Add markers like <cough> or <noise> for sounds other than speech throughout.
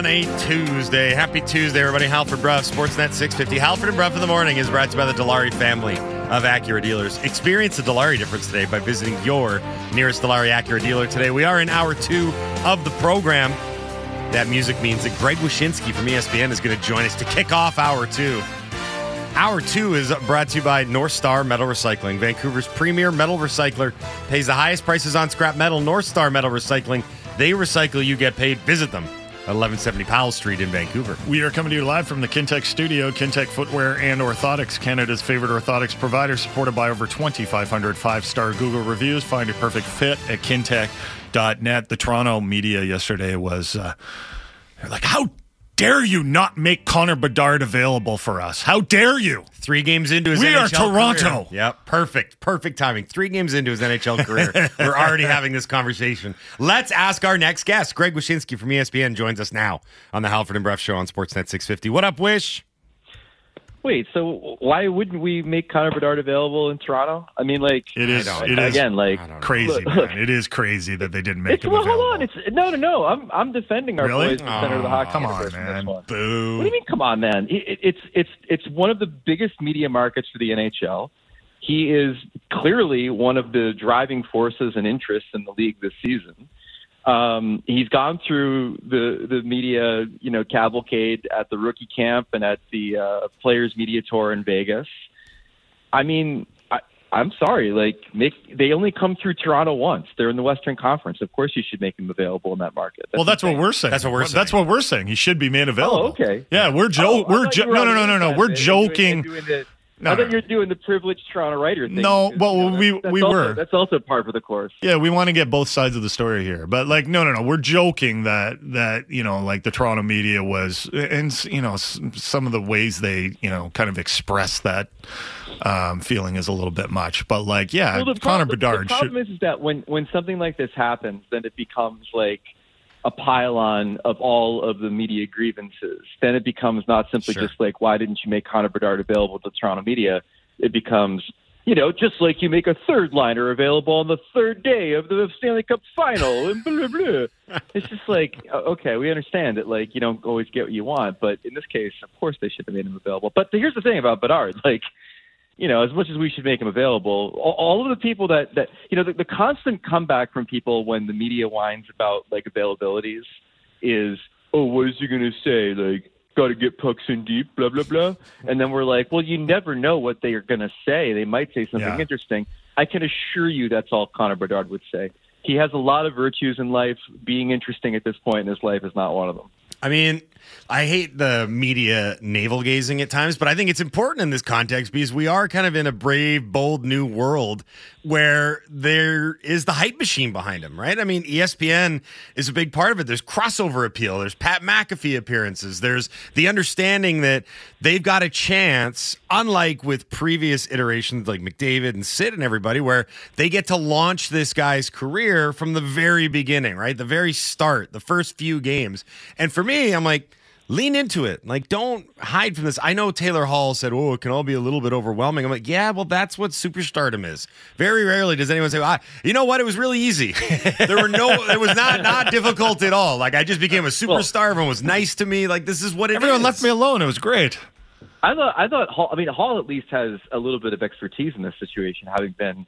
701 on a Tuesday. Happy Tuesday, everybody. Halford Brough, Sportsnet 650. Halford and Brough in the morning is brought to you by the Dilawri family of Acura dealers. Experience the Dilawri difference today by visiting your nearest Dilawri Acura dealer today. We are in hour two of the program. That music means that Greg Wyshynski from ESPN is going to join us to kick off hour two. Hour two is brought to you by North Star Metal Recycling, Vancouver's premier metal recycler. Pays the highest prices on scrap metal. North Star Metal Recycling. They recycle, you get paid. Visit them 1170 Powell Street in Vancouver. We are coming to you live from the Kintec studio. Kintec Footwear and Orthotics, Canada's favorite orthotics provider, supported by over 2,500 five star Google reviews. Find your perfect fit at kintec.net. The Toronto media yesterday was uh, they're like, How dare you not make Connor Bedard available for us? How dare you? Three games into his NHL career. We are Toronto. Career. Yep, perfect, perfect timing. Three games into his NHL career, <laughs> we're already having this conversation. Let's ask our next guest. Greg Wyshynski from ESPN joins us now on the Halford and Brough Show on Sportsnet 650. What up, Wish? Wait, so why wouldn't we make Connor Bedard available in Toronto? I mean, like it is, it is again, like I don't know. crazy, Look, man. It is crazy that they didn't make it's him well, available. hold on. It's no, no, no. I'm I'm defending our Really? boys in the center of the Aw, hockey Come on, universe in this man. one. What do you mean? Come on, man. It, it, it's it's it's one of the biggest media markets for the NHL. He is clearly one of the driving forces and interests in the league this season. Um, he's gone through the the media, you know, cavalcade at the rookie camp and at the uh, players' media tour in Vegas. I mean, I, I'm sorry, like make they only come through Toronto once. They're in the Western Conference. Of course, you should make him available in that market. Well, that's what we're saying. That's what we're saying. That's saying. what we're saying. He should be made available. Oh, okay. Yeah, we're jo- Oh, we're thought jo- no, no, no, no, no. We're of it, doing- joking. No, I thought no. you were doing the privileged Toronto writer thing. No, well, you know, we- that's- we that's were. That's also part of the course. Yeah, we want to get both sides of the story here, but like, no, no, no. We're joking that that you know, like the Toronto media was, and you know, some of the ways they you know kind of express that um, feeling is a little bit much. But like, yeah, Well, Connor prob- the- Bedard The problem should. is, is that when when something like this happens, then it becomes like a pylon of all of the media grievances. Then it becomes not simply Sure. just like why didn't you make Connor Bedard available to Toronto media? It becomes you know, just like you make a third liner available on the third day of the Stanley Cup final and blah, blah, blah. <laughs> It's just like, okay, we understand that, like, you don't always get what you want, but in this case, of course, they should have made him available. But here's the thing about Bedard, like, you know, as much as we should make him available, all, all of the people that, that you know, the, the constant comeback from people when the media whines about, like, availabilities is, oh, what is he going to say? Like, got to get pucks in deep, blah, blah, blah. And then we're like, well, you never know what they are going to say. They might say something Yeah. interesting. I can assure you that's all Connor Bedard would say. He has a lot of virtues in life. Being interesting at this point in his life is not one of them. I mean, I hate the media navel gazing at times, but I think it's important in this context because we are kind of in a brave, bold new world where there is the hype machine behind him, right? I mean, ESPN is a big part of it. There's crossover appeal, there's Pat McAfee appearances, there's the understanding that they've got a chance, unlike with previous iterations like McDavid and Sid and everybody, where they get to launch this guy's career from the very beginning, right? The very start, the first few games. And for me, I'm like, lean into it. Like, don't hide from this. I know Taylor Hall said, "Oh, it can all be a little bit overwhelming." I'm like, yeah, well, that's what superstardom is. Very rarely does anyone say, ah, "You know what? It was really easy. <laughs> there were no, it was not not difficult at all. Like, I just became a superstar. Everyone was nice to me. Like, this is what it Everyone is." left me alone. It was great. I thought I thought Hall. I mean, Hall at least has a little bit of expertise in this situation, having been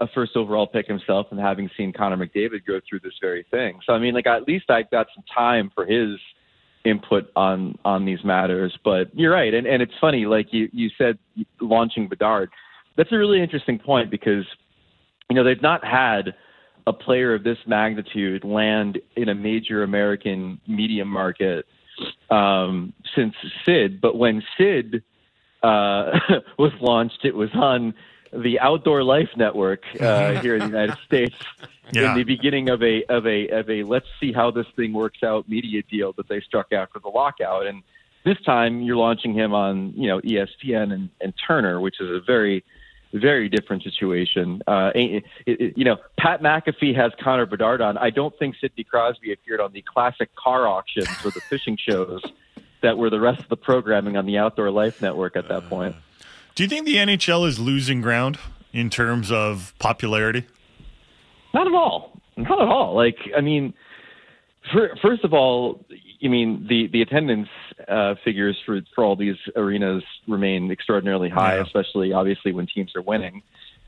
a first overall pick himself and having seen Connor McDavid go through this very thing. So I mean, like at least I got some time for his input on on these matters. But you're right, and and it's funny, like you you said, launching Bedard. That's a really interesting point because you know they've not had a player of this magnitude land in a major American media market um, since Sid. But when Sid uh, <laughs> was launched, it was on the Outdoor Life Network uh, <laughs> here in the United States. Yeah. In the beginning of a of a of a let's see how this thing works out media deal that they struck after the lockout, and this time you're launching him on you know ESPN and, and Turner, which is a very very different situation. Uh, it, it, you know, Pat McAfee has Connor Bedard on. I don't think Sidney Crosby appeared on the classic car auctions or the fishing shows that were the rest of the programming on the Outdoor Life Network at that point. Do you think the NHL is losing ground in terms of popularity? Not at all. Not at all. Like, I mean, for, first of all, you mean the the attendance uh, figures for for all these arenas remain extraordinarily high, yeah. especially obviously when teams are winning.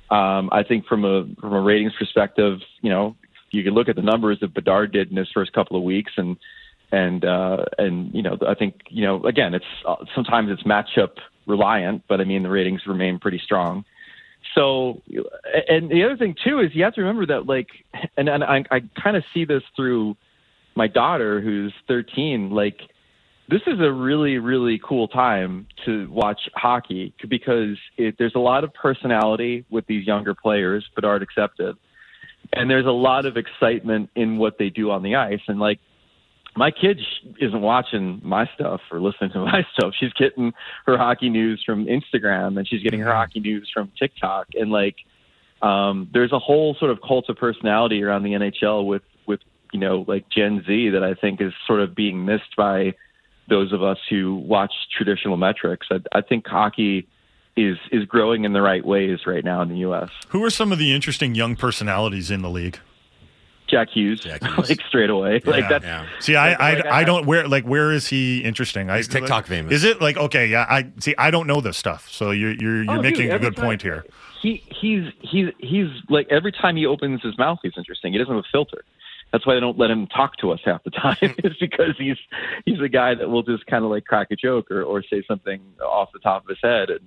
Um, I think from a from a ratings perspective, you know, you can look at the numbers that Bedard did in his first couple of weeks, and and uh, and you know, I think you know, again, it's uh, sometimes it's matchup reliant, but I mean the ratings remain pretty strong. So, and the other thing too is you have to remember that like, and, and I, I kind of see this through my daughter who's 13. Like, this is a really really cool time to watch hockey because it, there's a lot of personality with these younger players, Bedard accepted, and there's a lot of excitement in what they do on the ice. And like my kid isn't watching my stuff or listening to <laughs> my stuff. She's getting her hockey news from Instagram and she's getting her hockey news from TikTok. And like, um, there's a whole sort of cult of personality around the NHL with, with, you know, like Gen Z that I think is sort of being missed by those of us who watch traditional metrics. I, I think hockey is, is growing in the right ways right now in the U.S. Who are some of the interesting young personalities in the league? Jack Hughes, Jack <laughs> Hughes. like straight away. Yeah, like that's yeah. see, I I, like, I, I don't where like where is he interesting? He's I, TikTok like, famous. Is it like okay? Yeah, I see. I don't know this stuff, so you're you're you're oh, making dude, a good time, point here. He he's he's he's like every time he opens his mouth, he's interesting. He doesn't have a filter. That's why they don't let him talk to us half the time. <laughs> is because he's he's a guy that will just kind of like crack a joke or or say something off the top of his head and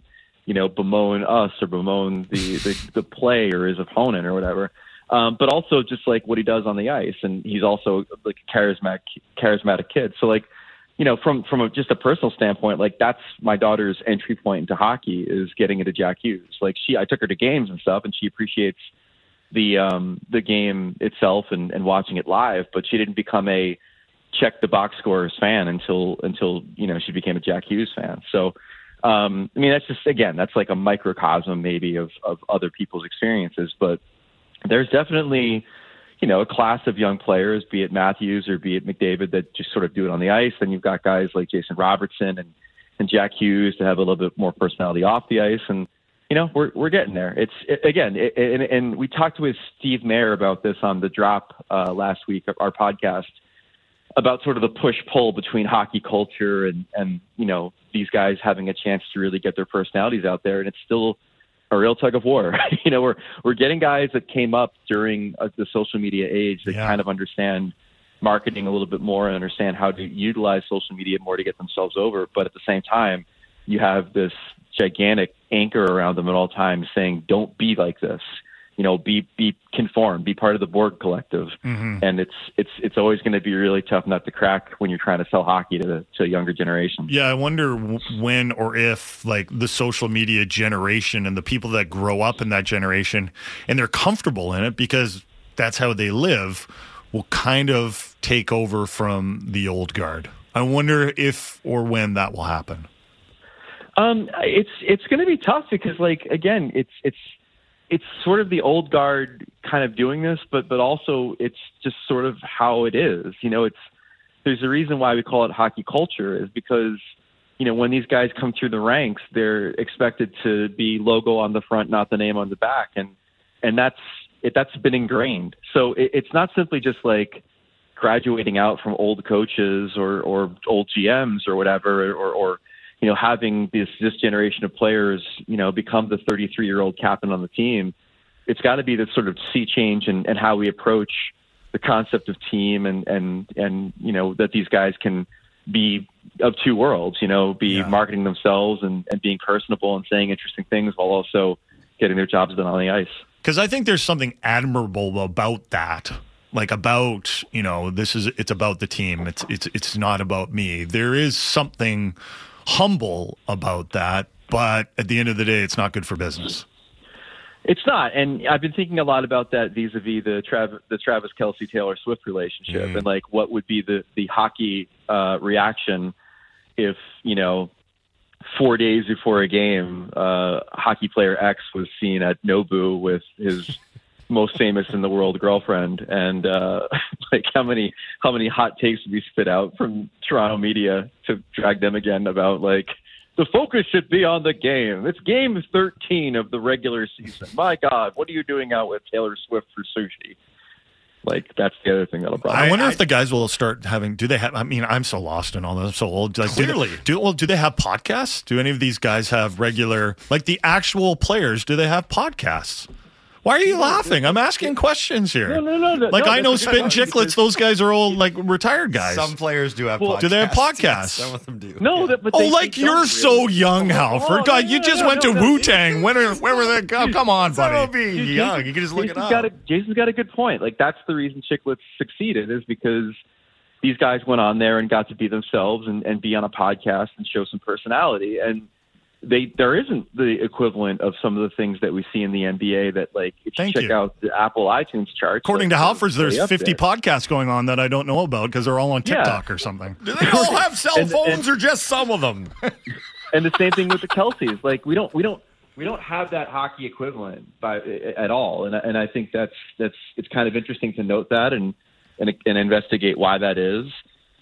you know bemoan us or bemoan the the, the play or his opponent or whatever um, but also just like what he does on the ice, and he's also like a charismatic, charismatic kid. So like, you know, from from a, just a personal standpoint, like that's my daughter's entry point into hockey is getting into Jack Hughes. Like she, I took her to games and stuff, and she appreciates the um, the game itself and, and watching it live, but she didn't become a check the box scores fan until until you know she became a Jack Hughes fan. So. Um, I mean, that's just again, that's like a microcosm maybe of, of other people's experiences, but there's definitely, you know, a class of young players, be it Matthews or be it McDavid, that just sort of do it on the ice. Then you've got guys like Jason Robertson and and Jack Hughes to have a little bit more personality off the ice, and you know, we're we're getting there. It's it, again, it, and, and we talked with Steve Mayer about this on the drop uh, last week, of our podcast, about sort of the push pull between hockey culture and and you know these guys having a chance to really get their personalities out there, and it's still a real tug of war. <laughs> you know, we're we're getting guys that came up during uh, the social media age that yeah. kind of understand marketing a little bit more and understand how to utilize social media more to get themselves over. But at the same time, you have this gigantic anchor around them at all times saying, "Don't be like this." You know, be be conform, be part of the Borg collective, mm-hmm. and it's it's it's always going to be really tough nut to crack when you're trying to sell hockey to the, to a younger generation. Yeah, I wonder when or if like the social media generation and the people that grow up in that generation and they're comfortable in it because that's how they live will kind of take over from the old guard. I wonder if or when that will happen. Um, it's it's going to be tough because, like, again, it's it's it's sort of the old guard kind of doing this, but but also it's just sort of how it is. You know, it's there's a reason why we call it hockey culture is because you know when these guys come through the ranks, they're expected to be logo on the front, not the name on the back, and and that's it. That's been ingrained. So it, it's not simply just like graduating out from old coaches or or old GMs or whatever or or you know, having this this generation of players, you know, become the 33 year old captain on the team, it's got to be this sort of sea change in, in how we approach the concept of team and and and you know that these guys can be of two worlds, you know, be yeah. marketing themselves and, and being personable and saying interesting things while also getting their jobs done on the ice. Because I think there's something admirable about that like about you know this is it's about the team it's it's it's not about me there is something humble about that, but at the end of the day, it's not good for business. It's not, and I've been thinking a lot about that vis-a-vis the Travis, the Travis Kelce Taylor Swift relationship, mm. and like what would be the the hockey uh, reaction if you know four days before a game, uh, hockey player X was seen at Nobu with his <laughs> most famous in the world girlfriend, and uh, <laughs> like how many how many hot takes would we spit out from Toronto media to drag them again about like the focus should be on the game. It's game 13 of the regular season. My God, what are you doing out with Taylor Swift for sushi? Like that's the other thing that'll probably. I wonder if the guys will start having. Do they have? I mean, I'm so lost in all this. I'm so old. Like, do they- Clearly. do, well. Do they have podcasts? Do any of these guys have regular, like the actual players? Do they have podcasts? Why are you laughing? I'm asking questions here. No, no, no, no, Like no, I know that's Spin okay. Chicklets. Those guys are all like retired guys. Some players do have Well, podcasts. Do they have podcasts? Yes, some of them do. No, that, but Oh, they- like they you're so really. young, Halford. Oh, God, you just no, went no, to no. Wu Tang. When are, where were they? Come, come on, It's not about buddy. being Jason- young. You can just look it up. Got a, Jason's got a good point. Like that's the reason Chicklets succeeded is because these guys went on there and got to be themselves and, and be on a podcast and show some personality. And they there isn't the equivalent of some of the things that we see in the NBA that like if Thank you check you. out the Apple iTunes charts. According like, to Halfords, there's 50 there. podcasts going on that I don't know about because they're all on Yeah. TikTok or something. do they all have cell And- phones and- or just some of them? <laughs> and the same thing with the Kelces. Like we don't we don't we don't have that hockey equivalent by at all, and I- and I think that's that's it's kind of interesting to note that and and, and investigate why that is.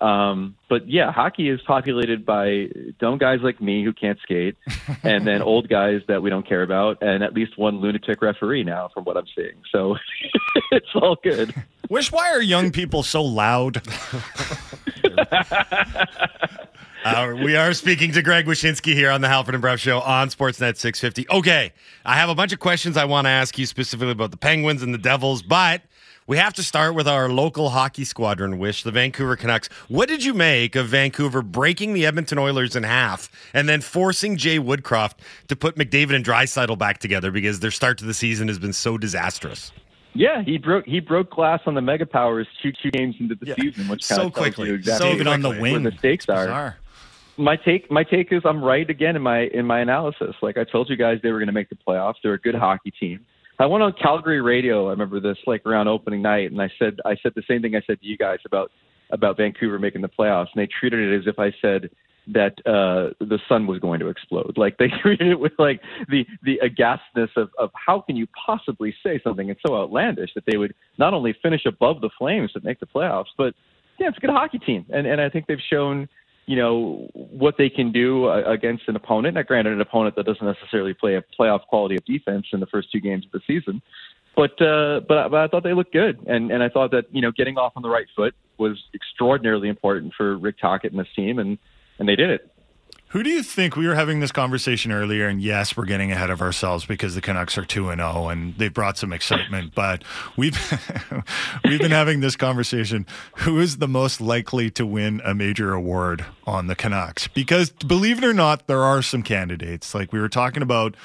Um, but yeah, hockey is populated by dumb guys like me who can't skate, <laughs> and then old guys that we don't care about, and at least one lunatic referee now, from what I'm seeing. So <laughs> it's all good. Wish, why are young people so loud? <laughs> Uh, we are speaking to Greg Wyshynski here on the Halford and Brough Show on Sportsnet 650. Okay, I have a bunch of questions I want to ask you specifically about the Penguins and the Devils, but we have to start with our local hockey squadron, Wish, the Vancouver Canucks. What did you make of Vancouver breaking the Edmonton Oilers in half and then forcing Jay Woodcroft to put McDavid and Draisaitl back together because their start to the season has been so disastrous? Yeah, he broke he broke glass on the Mega Powers two two games into the Yeah. season, which So kind of tells quickly. exactly So David on the wing. where the stakes are. my take my take is I'm right again in my in my analysis. Like I told you guys they were going to make the playoffs. They're a good hockey team. I went on Calgary radio. I remember this like around opening night, and I said I said the same thing I said to you guys about about Vancouver making the playoffs, and they treated it as if I said that uh, the sun was going to explode. Like they <laughs> treated it with like the the aghastness of of how can you possibly say something it's so outlandish that they would not only finish above the Flames but make the playoffs, but yeah, it's a good hockey team, and and I think they've shown you know what they can do uh, against an opponent. Now, granted, an opponent that doesn't necessarily play a playoff quality of defense in the first two games of the season, but uh, but, I- but I thought they looked good, and and I thought that you know getting off on the right foot was extraordinarily important for Rick Tocchet and this team, and and they did it. Who do you think we were having this conversation earlier? And yes, we're getting ahead of ourselves because the Canucks are two and zero, and they've brought some excitement. <laughs> But we've <laughs> we've been having this conversation. Who is the most likely to win a major award on the Canucks? Because believe it or not, there are some candidates. Like we were talking about,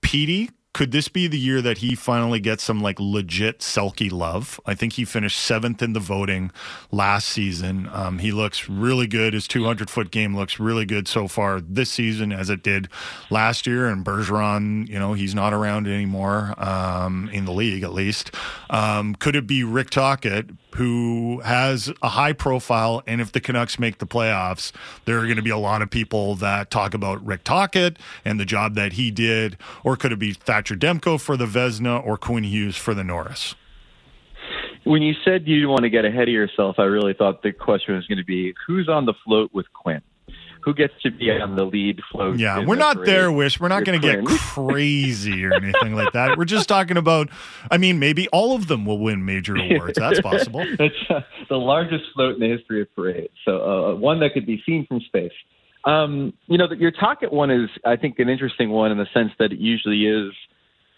Petey. Could this be the year that he finally gets some like legit Selke love? I think he finished seventh in the voting last season. Um, he looks really good. His 200 foot game looks really good so far this season as it did last year. And Bergeron, you know, he's not around anymore um, in the league at least. Um, could it be Rick Tocchet, who has a high profile? And if the Canucks make the playoffs, there are going to be a lot of people that talk about Rick Tocchet and the job that he did. Or could it be Thatcher Demko for the Vezina or Quinn Hughes for the Norris? When you said you want to get ahead of yourself, I really thought the question was going to be who's on the float with Quinn. Who gets to be on the lead float? Yeah, we're not there, Wish. We're not going to get <laughs> crazy or anything like that. We're just talking about, I mean, maybe all of them will win major awards. That's possible. <laughs> it's uh, the largest float in the history of parade. So uh, one that could be seen from space. Um, you know, the, your Tocchet one is, I think, an interesting one in the sense that it usually is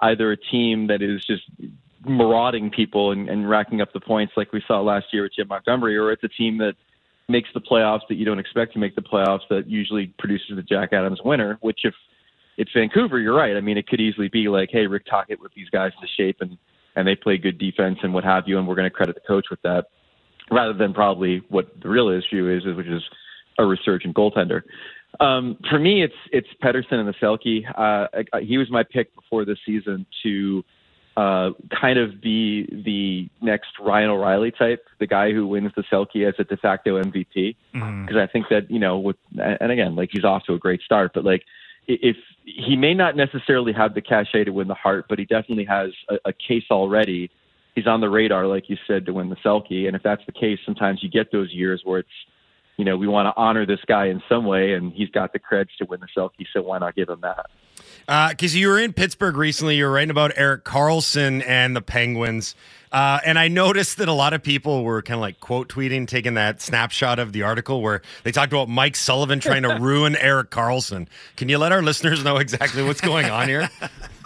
either a team that is just marauding people and, and racking up the points like we saw last year with Jim Montgomery, or it's a team that makes the playoffs that you don't expect to make the playoffs that usually produces the Jack Adams winner, which if it's Vancouver, you're right. I mean, it could easily be like, hey, Rick Tocchet with these guys into shape and, and they play good defense and what have you, and we're going to credit the coach with that, rather than probably what the real issue is, which is a resurgent goaltender. Um, for me, it's it's Pettersson and the Selke. Uh, I, I- he was my pick before this season to uh, kind of be the next Ryan O'Reilly type, the guy who wins the Selke as a de facto MVP Mhm. because I think that you know with and again like he's off to a great start, but like if he may not necessarily have the cachet to win the Hart, but he definitely has a, a case already. He's on the radar, like you said, to win the Selke, and if that's the case, sometimes you get those years where it's you know we want to honor this guy in some way, and he's got the creds to win the Selke, so why not give him that? Because Uh, you were in Pittsburgh recently, you were writing about Erik Karlsson and the Penguins. Uh, and I noticed that a lot of people were kind of like quote tweeting, taking that snapshot of the article where they talked about Mike Sullivan trying to <laughs> ruin Erik Karlsson. Can you let our listeners know exactly what's going on here?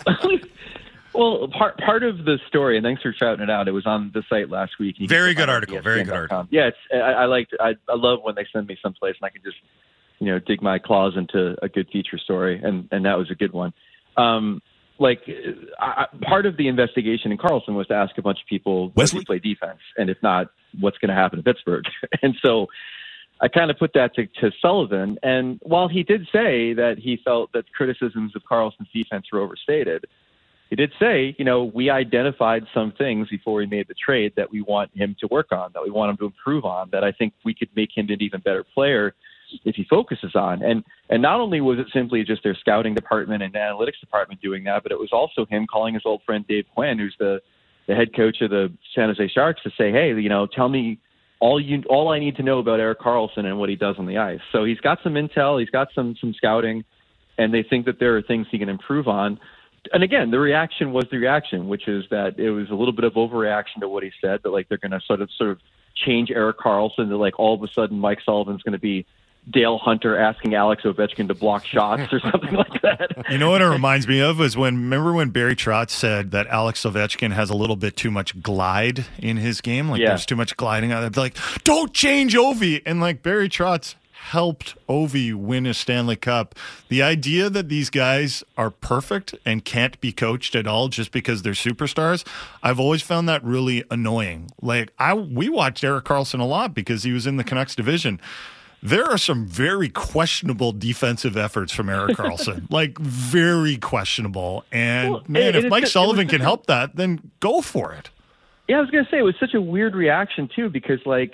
<laughs> well, part part of the story, and thanks for shouting it out. It was on the site last week. Very good article. Very good article. Yeah, it's, I, I liked. I, I love when they send me someplace and I can just, you know, dig my claws into a good feature story, and and that was a good one. Um, like I, part of the investigation in Karlsson was to ask a bunch of people does he play defense, and if not, what's going to happen in Pittsburgh? <laughs> and so I kind of put that to, to Sullivan. And while he did say that he felt that criticisms of Karlsson's defense were overstated, he did say, you know, we identified some things before we made the trade that we want him to work on, that we want him to improve on, that I think we could make him an even better player if he focuses on. And and not only was it simply just their scouting department and analytics department doing that, but it was also him calling his old friend Dave Quinn, who's the the head coach of the San Jose Sharks, to say, hey, you know, tell me all you all I need to know about Erik Karlsson and what he does on the ice. So he's got some intel, he's got some some scouting, and they think that there are things he can improve on. And again, the reaction was the reaction, which is that it was a little bit of overreaction to what he said, that like they're going to sort of sort of change Erik Karlsson to like all of a sudden Mike Sullivan's going to be Dale Hunter asking Alex Ovechkin to block shots or something like that. You know what it reminds me of is when remember when Barry Trotz said that Alex Ovechkin has a little bit too much glide in his game, like yeah. there's too much gliding out there. Like, don't change Ovi, and like Barry Trotz helped Ovi win a Stanley Cup. The idea that these guys are perfect and can't be coached at all just because they're superstars, I've always found that really annoying. Like I we watched Erik Karlsson a lot because he was in the Canucks division there are some very questionable defensive efforts from Erik Karlsson, <laughs> like very questionable. And well, man, if Mike Sullivan can help that, then go for it. Yeah, I was going to say it was such a weird reaction too, because like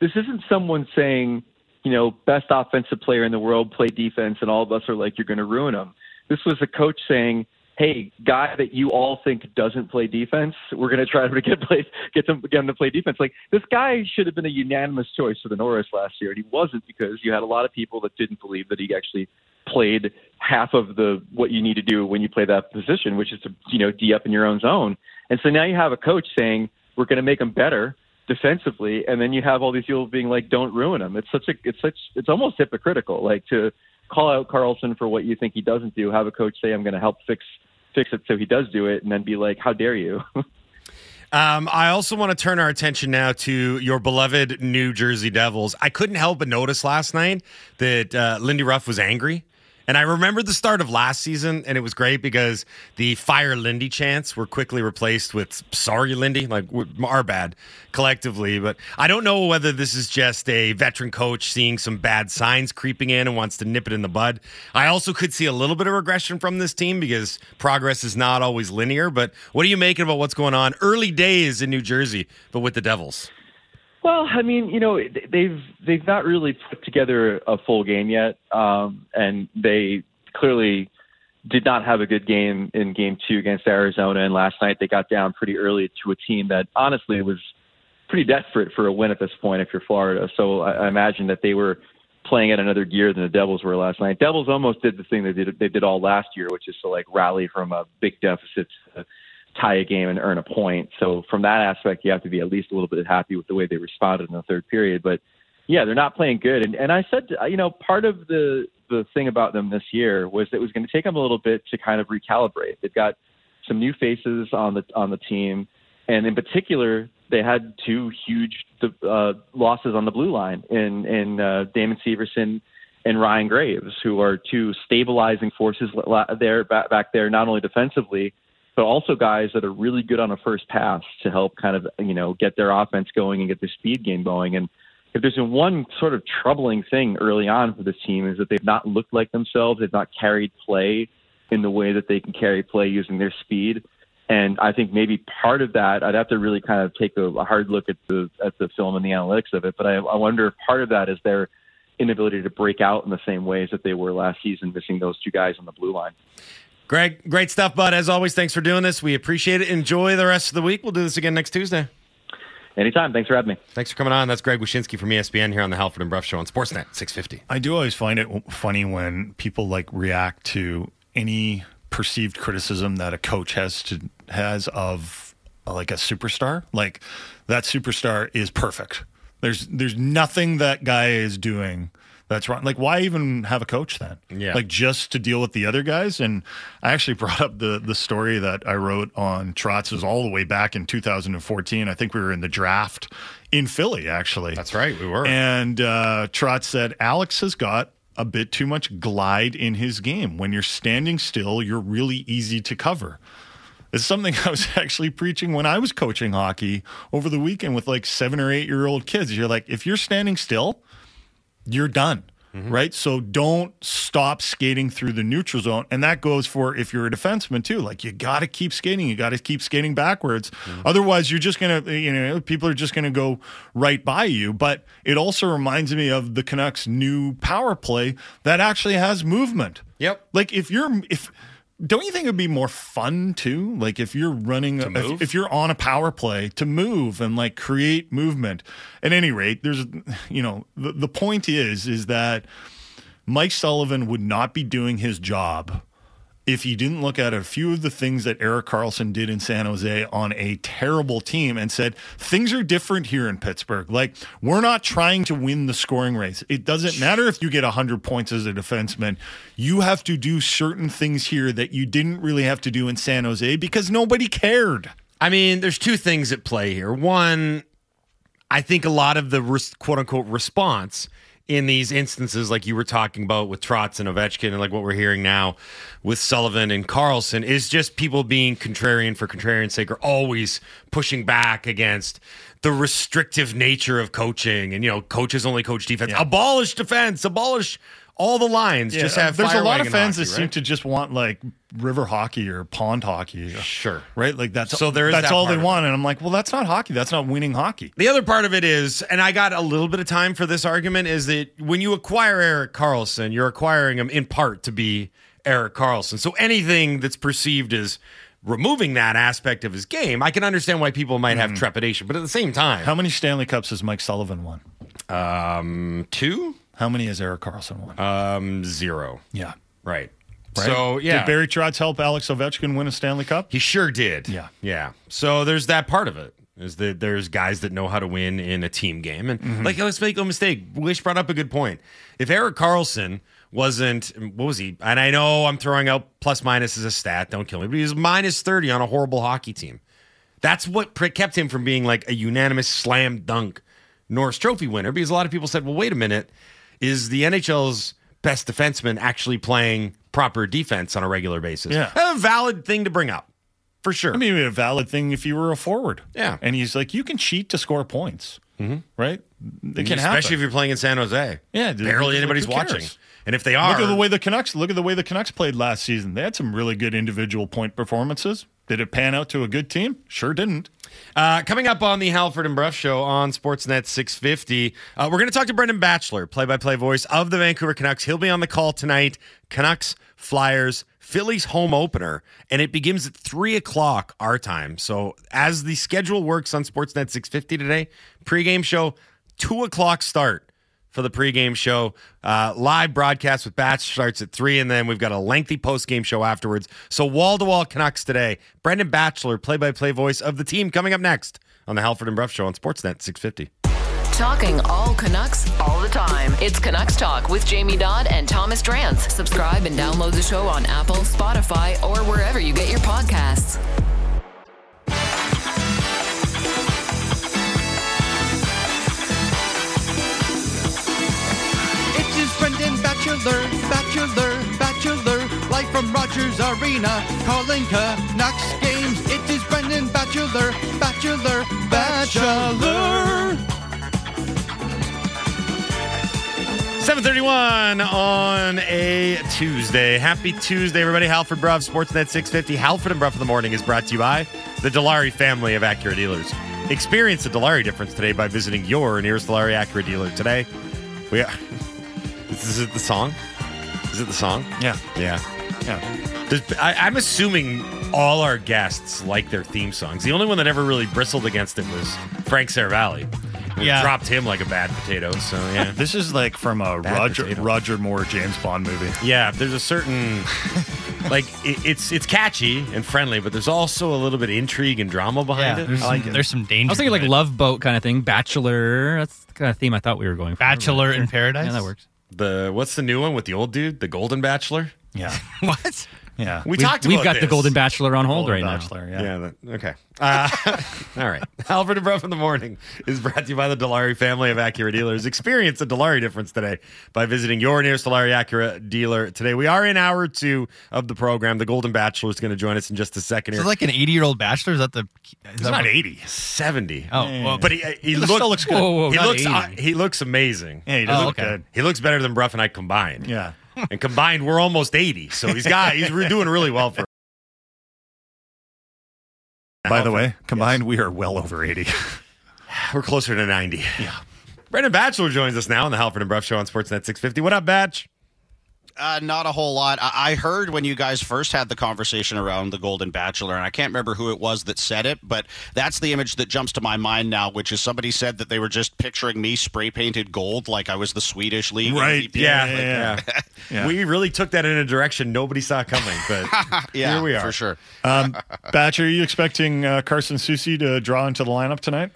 this isn't someone saying, you know, best offensive player in the world, play defense, and all of us are like, you're going to ruin them. This was a coach saying, hey, guy that you all think doesn't play defense, we're going to try to get play, get them get him to play defense. Like this guy should have been a unanimous choice for the Norris last year, and he wasn't because you had a lot of people that didn't believe that he actually played half of the what you need to do when you play that position, which is to you know d up in your own zone. And so now you have a coach saying we're going to make him better defensively, and then you have all these people being like, "Don't ruin him." It's such a it's such it's almost hypocritical, like to call out Karlsson for what you think he doesn't do. Have a coach say, "I'm going to help fix fix it so he does do it, and then be like, "How dare you?" <laughs> Um, I also want to turn our attention now to your beloved New Jersey Devils. I couldn't help but notice last night that uh, Lindy Ruff was angry and I remember the start of last season, and it was great because the Fire Lindy chants were quickly replaced with Sorry Lindy, like our bad collectively. But I don't know whether this is just a veteran coach seeing some bad signs creeping in and wants to nip it in the bud. I also could see a little bit of regression from this team because progress is not always linear. But what are you making about what's going on? Early days in New Jersey, but with the Devils. Well, I mean, you know, they've they've not really put together a full game yet, um, and they clearly did not have a good game in Game Two against Arizona. And last night they got down pretty early to a team that honestly was pretty desperate for a win at this point. If you're Florida, so I, I imagine that they were playing at another gear than the Devils were last night. Devils almost did the thing they did they did all last year, which is to like rally from a big deficit. To, tie a game and earn a point. So from that aspect, you have to be at least a little bit happy with the way they responded in the third period. But yeah, they're not playing good. And and I said, you know, part of the the thing about them this year was it was going to take them a little bit to kind of recalibrate. They've got some new faces on the on the team, and in particular, they had two huge uh, losses on the blue line in in uh, Damon Severson and Ryan Graves, who are two stabilizing forces there back, back there, not only defensively but also guys that are really good on a first pass to help kind of you know get their offense going and get their speed game going. And if there's been one sort of troubling thing early on for this team is that they've not looked like themselves. They've not carried play in the way that they can carry play using their speed. And I think maybe part of that, I'd have to really kind of take a, a hard look at the at the film and the analytics of it. But I, I wonder if part of that is their inability to break out in the same ways that they were last season, missing those two guys on the blue line. Greg, great stuff, bud. As always, thanks for doing this. We appreciate it. Enjoy the rest of the week. We'll do this again next Tuesday. Anytime. Thanks for having me. Thanks for coming on. That's Greg Wyshynski from ESPN here on the Halford and Brough Show on Sportsnet 650. I do always find it funny when people like react to any perceived criticism that a coach has to has of like a superstar. Like that superstar is perfect. There's there's nothing that guy is doing that's wrong. Like, why even have a coach then? Yeah. Like, just to deal with the other guys. And I actually <laughs> brought up the the story that I wrote on Trotz was all the way back in 2014. I think we were in the draft in Philly, actually. That's right, we were. And uh, Trotz said Alex has got a bit too much glide in his game. When you're standing still, you're really easy to cover. It's something <laughs> I was actually preaching when I was coaching hockey over the weekend with like seven or eight year old kids. You're like, if you're standing still, you're done. Mm-hmm. Right. So don't stop skating through the neutral zone. And that goes for if you're a defenseman too. Like you got to keep skating. You got to keep skating backwards. Mm-hmm. Otherwise, you're just going to, you know, people are just going to go right by you. But it also reminds me of the Canucks' new power play that actually has movement. Yep. Like if you're, if, don't you think it'd be more fun too? Like if you're running, if, if, you're on a power play to move and like create movement. At any rate, there's, you know, the, the point is, is that Mike Sullivan would not be doing his job if you didn't look at a few of the things that Erik Karlsson did in San Jose on a terrible team and said, things are different here in Pittsburgh. Like, we're not trying to win the scoring race. It doesn't matter if you get 100 points as a defenseman. You have to do certain things here that you didn't really have to do in San Jose because nobody cared. I mean, there's two things at play here. One, I think a lot of the quote unquote response in these instances, like you were talking about with Trotz and Ovechkin, and like what we're hearing now with Sullivan and Karlsson, is just people being contrarian for contrarian's sake, or always pushing back against the restrictive nature of coaching. And you know, coaches only coach defense. Yeah. Abolish defense. Abolish all the lines. Yeah, just have. There's a lot of fans hockey, that right? seem to just want like river hockey or pond hockey. Sure. Right? Like that's so there is that's that all they want. And I'm like, well, that's not hockey. That's not winning hockey. The other part of it is, and I got a little bit of time for this argument, is that when you acquire Erik Karlsson, you're acquiring him in part to be Erik Karlsson. So anything that's perceived as removing that aspect of his game, I can understand why people might have mm. trepidation. But at the same time, how many Stanley Cups has Mike Sullivan won? Um, two. How many has Erik Karlsson won? Um, zero. Yeah. Right. Right? So yeah, did Barry Trotz help Alex Ovechkin win a Stanley Cup? He sure did. Yeah, yeah. So there's that part of it. Is that there's guys that know how to win in a team game, and mm-hmm. like let's make no mistake. Wish brought up a good point. If Erik Karlsson wasn't what was he? And I know I'm throwing out plus minus as a stat. Don't kill me, but he was minus thirty on a horrible hockey team. That's what kept him from being like a unanimous slam dunk Norris Trophy winner. Because a lot of people said, "Well, wait a minute, is the NHL's best defenseman actually playing proper defense on a regular basis. Yeah. A valid thing to bring up. For sure. I mean, a valid thing if you were a forward. Yeah. And he's like, you can cheat to score points. Mm-hmm. Right? It can happen. Especially if you're playing in San Jose. Yeah. Barely anybody's watching. And if they are. Look at the way the Canucks look at the way the Canucks played last season. They had some really good individual point performances. Did it pan out to a good team? Sure didn't. Uh, coming up on the Halford and Brough Show on Sportsnet 650, uh, we're going to talk to Brendan Batchelor, play-by-play voice of the Vancouver Canucks. He'll be on the call tonight. Canucks, Flyers, Philly's home opener, and it begins at three o'clock our time. So as the schedule works on Sportsnet 650 today, pregame show two o'clock start for the pregame show. Uh, live broadcast with Batch starts at 3, and then we've got a lengthy postgame show afterwards. So wall to wall Canucks today. Brendan Batchelor, play by play voice of the team, coming up next on the Halford and Brough Show on Sportsnet 650. Talking all Canucks all the time. It's Canucks Talk with Jamie Dodd and Thomas Drance. Subscribe and download the show on Apple, Spotify, or wherever you get your podcasts. Bachelor, Bachelor, Bachelor, live from Rogers Arena, calling Canucks games. It is Brendan Batchelor, Bachelor, Bachelor. 731 on a Tuesday. Happy Tuesday, everybody. Halford Brough, Sportsnet 650. Halford and Brough for the Morning is brought to you by the Dilawri family of Acura dealers. Experience the Dilawri difference today by visiting your nearest Dilawri Acura dealer today. We are. <laughs> Is it the song? Is it the song? Yeah. Yeah. Yeah. Does, I, I'm assuming all our guests like their theme songs. The only one that ever really bristled against it was Frank Seravalli. Yeah. dropped him like a bad potato. So yeah, <laughs> This is like from a Bad Roger potato. Roger Moore James Bond movie. yeah. There's a certain <laughs> like it, it's it's catchy and friendly, but there's also a little bit of intrigue and drama behind Yeah, it. there's, I like some, it. there's some danger. I was thinking like it. Love Boat kind of thing, Bachelor. That's the kind of theme I thought we were going for. Bachelor in Paradise? Yeah, that works. The what's the new one with the old dude, the Golden Bachelor? Yeah, <laughs> What? Yeah. We We've, talked. we've about got the. Golden Bachelor on hold Golden right Bachelor, now. Yeah. Yeah. okay. <laughs> Uh, <laughs> all right. <laughs> Halford and Brough in the morning is brought to you by the Dilawri family of Acura dealers. Experience the Dilawri difference today by visiting your nearest Dilawri Acura dealer today. We are in hour two of the program. The Golden Bachelor is going to join us in just a second Is here. it like an 80 year old bachelor? Is that the. Is that not what- 80, 70. Oh, well, But he, he, He look- still looks good. Whoa, whoa, he looks uh, he looks amazing. Yeah, he does Oh, look okay. good. He looks better than Brough and I combined. Yeah. <laughs> And combined, we're almost 80. So he's got he's doing really well for By the way, combined, we are well over 80. <laughs> We're closer to 90. Yeah. Brendan Batchelor joins us now on the Halford and Brough Show on Sportsnet 650. What up, Batch? Uh, not a whole lot. I-, I heard when you guys first had the conversation around the Golden Bachelor, and I can't remember who it was that said it, but that's the image that jumps to my mind now, which is somebody said that they were just picturing me spray painted gold like I was the Swedish league. Right, MVP. Yeah, yeah, yeah. <laughs> Yeah. We really took that in a direction nobody saw coming, but <laughs> yeah, here we are. for sure. Um, Batch, are you expecting uh, Carson Soucy to draw into the lineup tonight?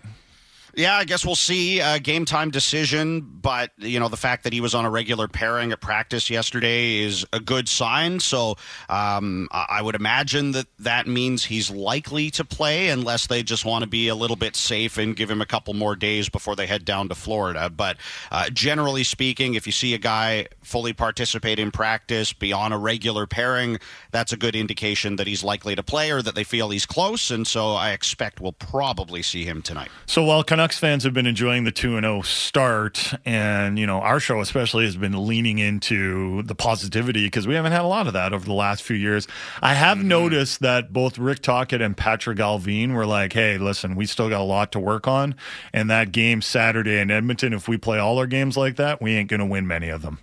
Yeah, I guess we'll see. Uh, game time decision, but you know the fact that he was on a regular pairing at practice yesterday is a good sign. So um, I I would imagine that that means he's likely to play, unless they just want to be a little bit safe and give him a couple more days before they head down to Florida. But uh, generally speaking, if you see a guy fully participate in practice, be on a regular pairing, that's a good indication that he's likely to play or that they feel he's close. And so I expect we'll probably see him tonight. So while Canucks fans have been enjoying the 2 0 start, and, you know, our show especially has been leaning into the positivity because we haven't had a lot of that over the last few years, I have mm-hmm. noticed that both Rick Tocchet and Patrik Allvin were like, hey, listen, we still got a lot to work on. And that game Saturday in Edmonton, if we play all our games like that, we ain't going to win many of them.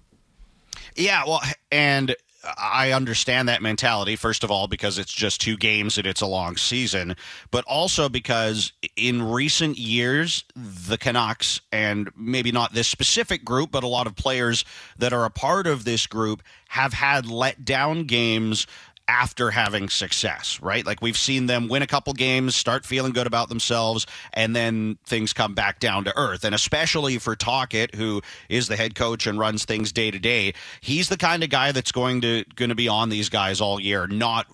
Yeah, well, and I understand that mentality, first of all, because it's just two games and it's a long season, but also because in recent years, the Canucks, and maybe not this specific group, but a lot of players that are a part of this group have had let down games after having success, right? Like we've seen them win a couple games, start feeling good about themselves, and then things come back down to earth. And especially for Tocchet, who is the head coach and runs things day to day, he's the kind of guy that's going to going to be on these guys all year, not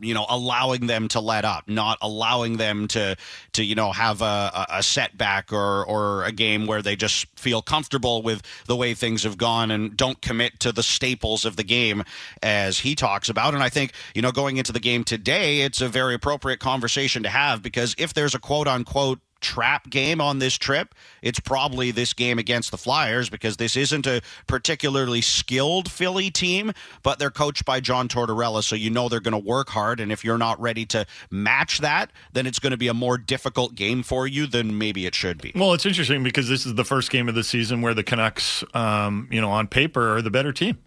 you know allowing them to let up not allowing them to to you know have a, a setback or or a game where they just feel comfortable with the way things have gone and don't commit to the staples of the game as he talks about. And i think you know going into the game today it's a very appropriate conversation to have because if there's a quote unquote trap game on this trip, it's probably this game against the Flyers because this isn't a particularly skilled Philly team, but they're coached by John Tortorella, so you know they're going to work hard. And if you're not ready to match that, then it's going to be a more difficult game for you than maybe it should be. Well, it's interesting because this is the first game of the season where the Canucks, um, you know, on paper are the better team.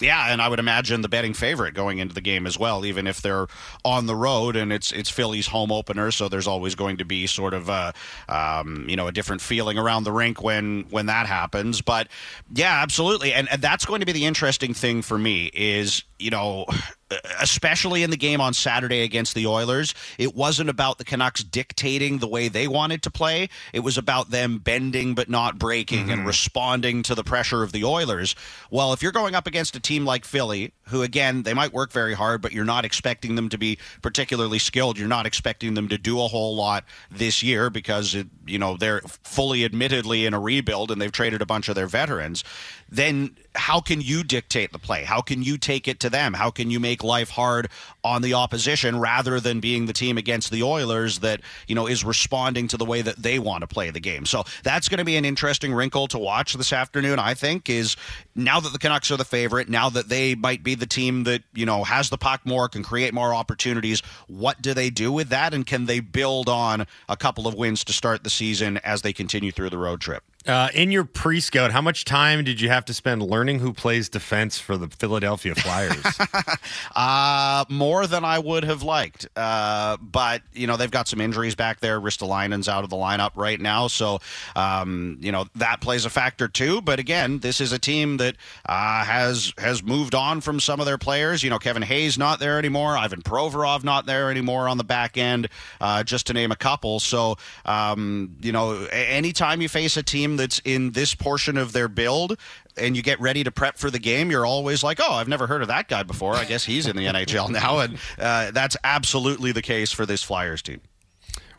Yeah, and I would imagine the betting favorite going into the game as well, even if they're on the road and it's it's Philly's home opener, so there's always going to be sort of a um, you know a different feeling around the rink when when that happens. But yeah, absolutely, and, and that's going to be the interesting thing for me is you know especially in the game on Saturday against the Oilers, it wasn't about the Canucks dictating the way they wanted to play. It was about them bending but not breaking and mm-hmm. responding to the pressure of the Oilers. Well, if you're going up against a team like Philly, who again, they might work very hard, but you're not expecting them to be particularly skilled. You're not expecting them to do a whole lot this year because it, you know, they're fully admittedly in a rebuild and they've traded a bunch of their veterans. Then how can you dictate the play? How can you take it to them? How can you make life hard on the opposition rather than being the team against the Oilers that, you know, is responding to the way that they want to play the game? So that's going to be an interesting wrinkle to watch this afternoon, I think, is now that the Canucks are the favorite, now that they might be the team that, you know, has the puck more, can create more opportunities, what do they do with that? And can they build on a couple of wins to start the season as they continue through the road trip? Uh, in your pre-scout, how much time did you have to spend learning who plays defense for the Philadelphia Flyers? <laughs> Uh, more than I would have liked. Uh, but, you know, they've got some injuries back there. Ristolainen's out of the lineup right now. So, um, you know, that plays a factor too. But again, this is a team that uh, has has moved on from some of their players. You know, Kevin Hayes not there anymore. Ivan Provorov not there anymore on the back end, uh, just to name a couple. So, um, you know, anytime you face a team that's in this portion of their build, and you get ready to prep for the game, you're always like, oh, I've never heard of that guy before. I guess he's in the <laughs> NHL now. And uh, that's absolutely the case for this Flyers team.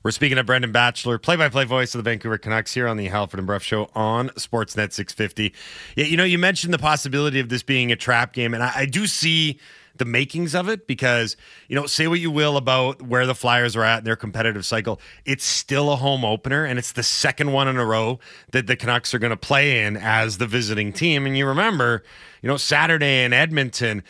We're speaking of Brendan Batchelor, play-by-play voice of the Vancouver Canucks here on the Halford and Brough Show on Sportsnet 650. Yeah, you know, you mentioned the possibility of this being a trap game, and I, I do see the makings of it because you know, say what you will about where the Flyers are at in their competitive cycle, it's still a home opener, and it's the second one in a row that the Canucks are going to play in as the visiting team. And you remember, you know, Saturday in Edmonton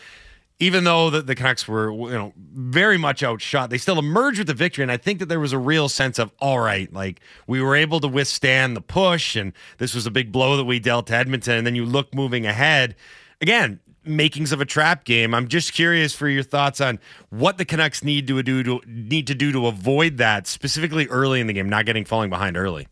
even though the, the Canucks were, you know, very much outshot, they still emerged with the victory. And I think that there was a real sense of, all right, like we were able to withstand the push, and this was a big blow that we dealt to Edmonton. And then you look moving ahead, again, makings of a trap game. I'm just curious for your thoughts on what the Canucks need to do to need to do to avoid that, specifically early in the game, not getting falling behind early.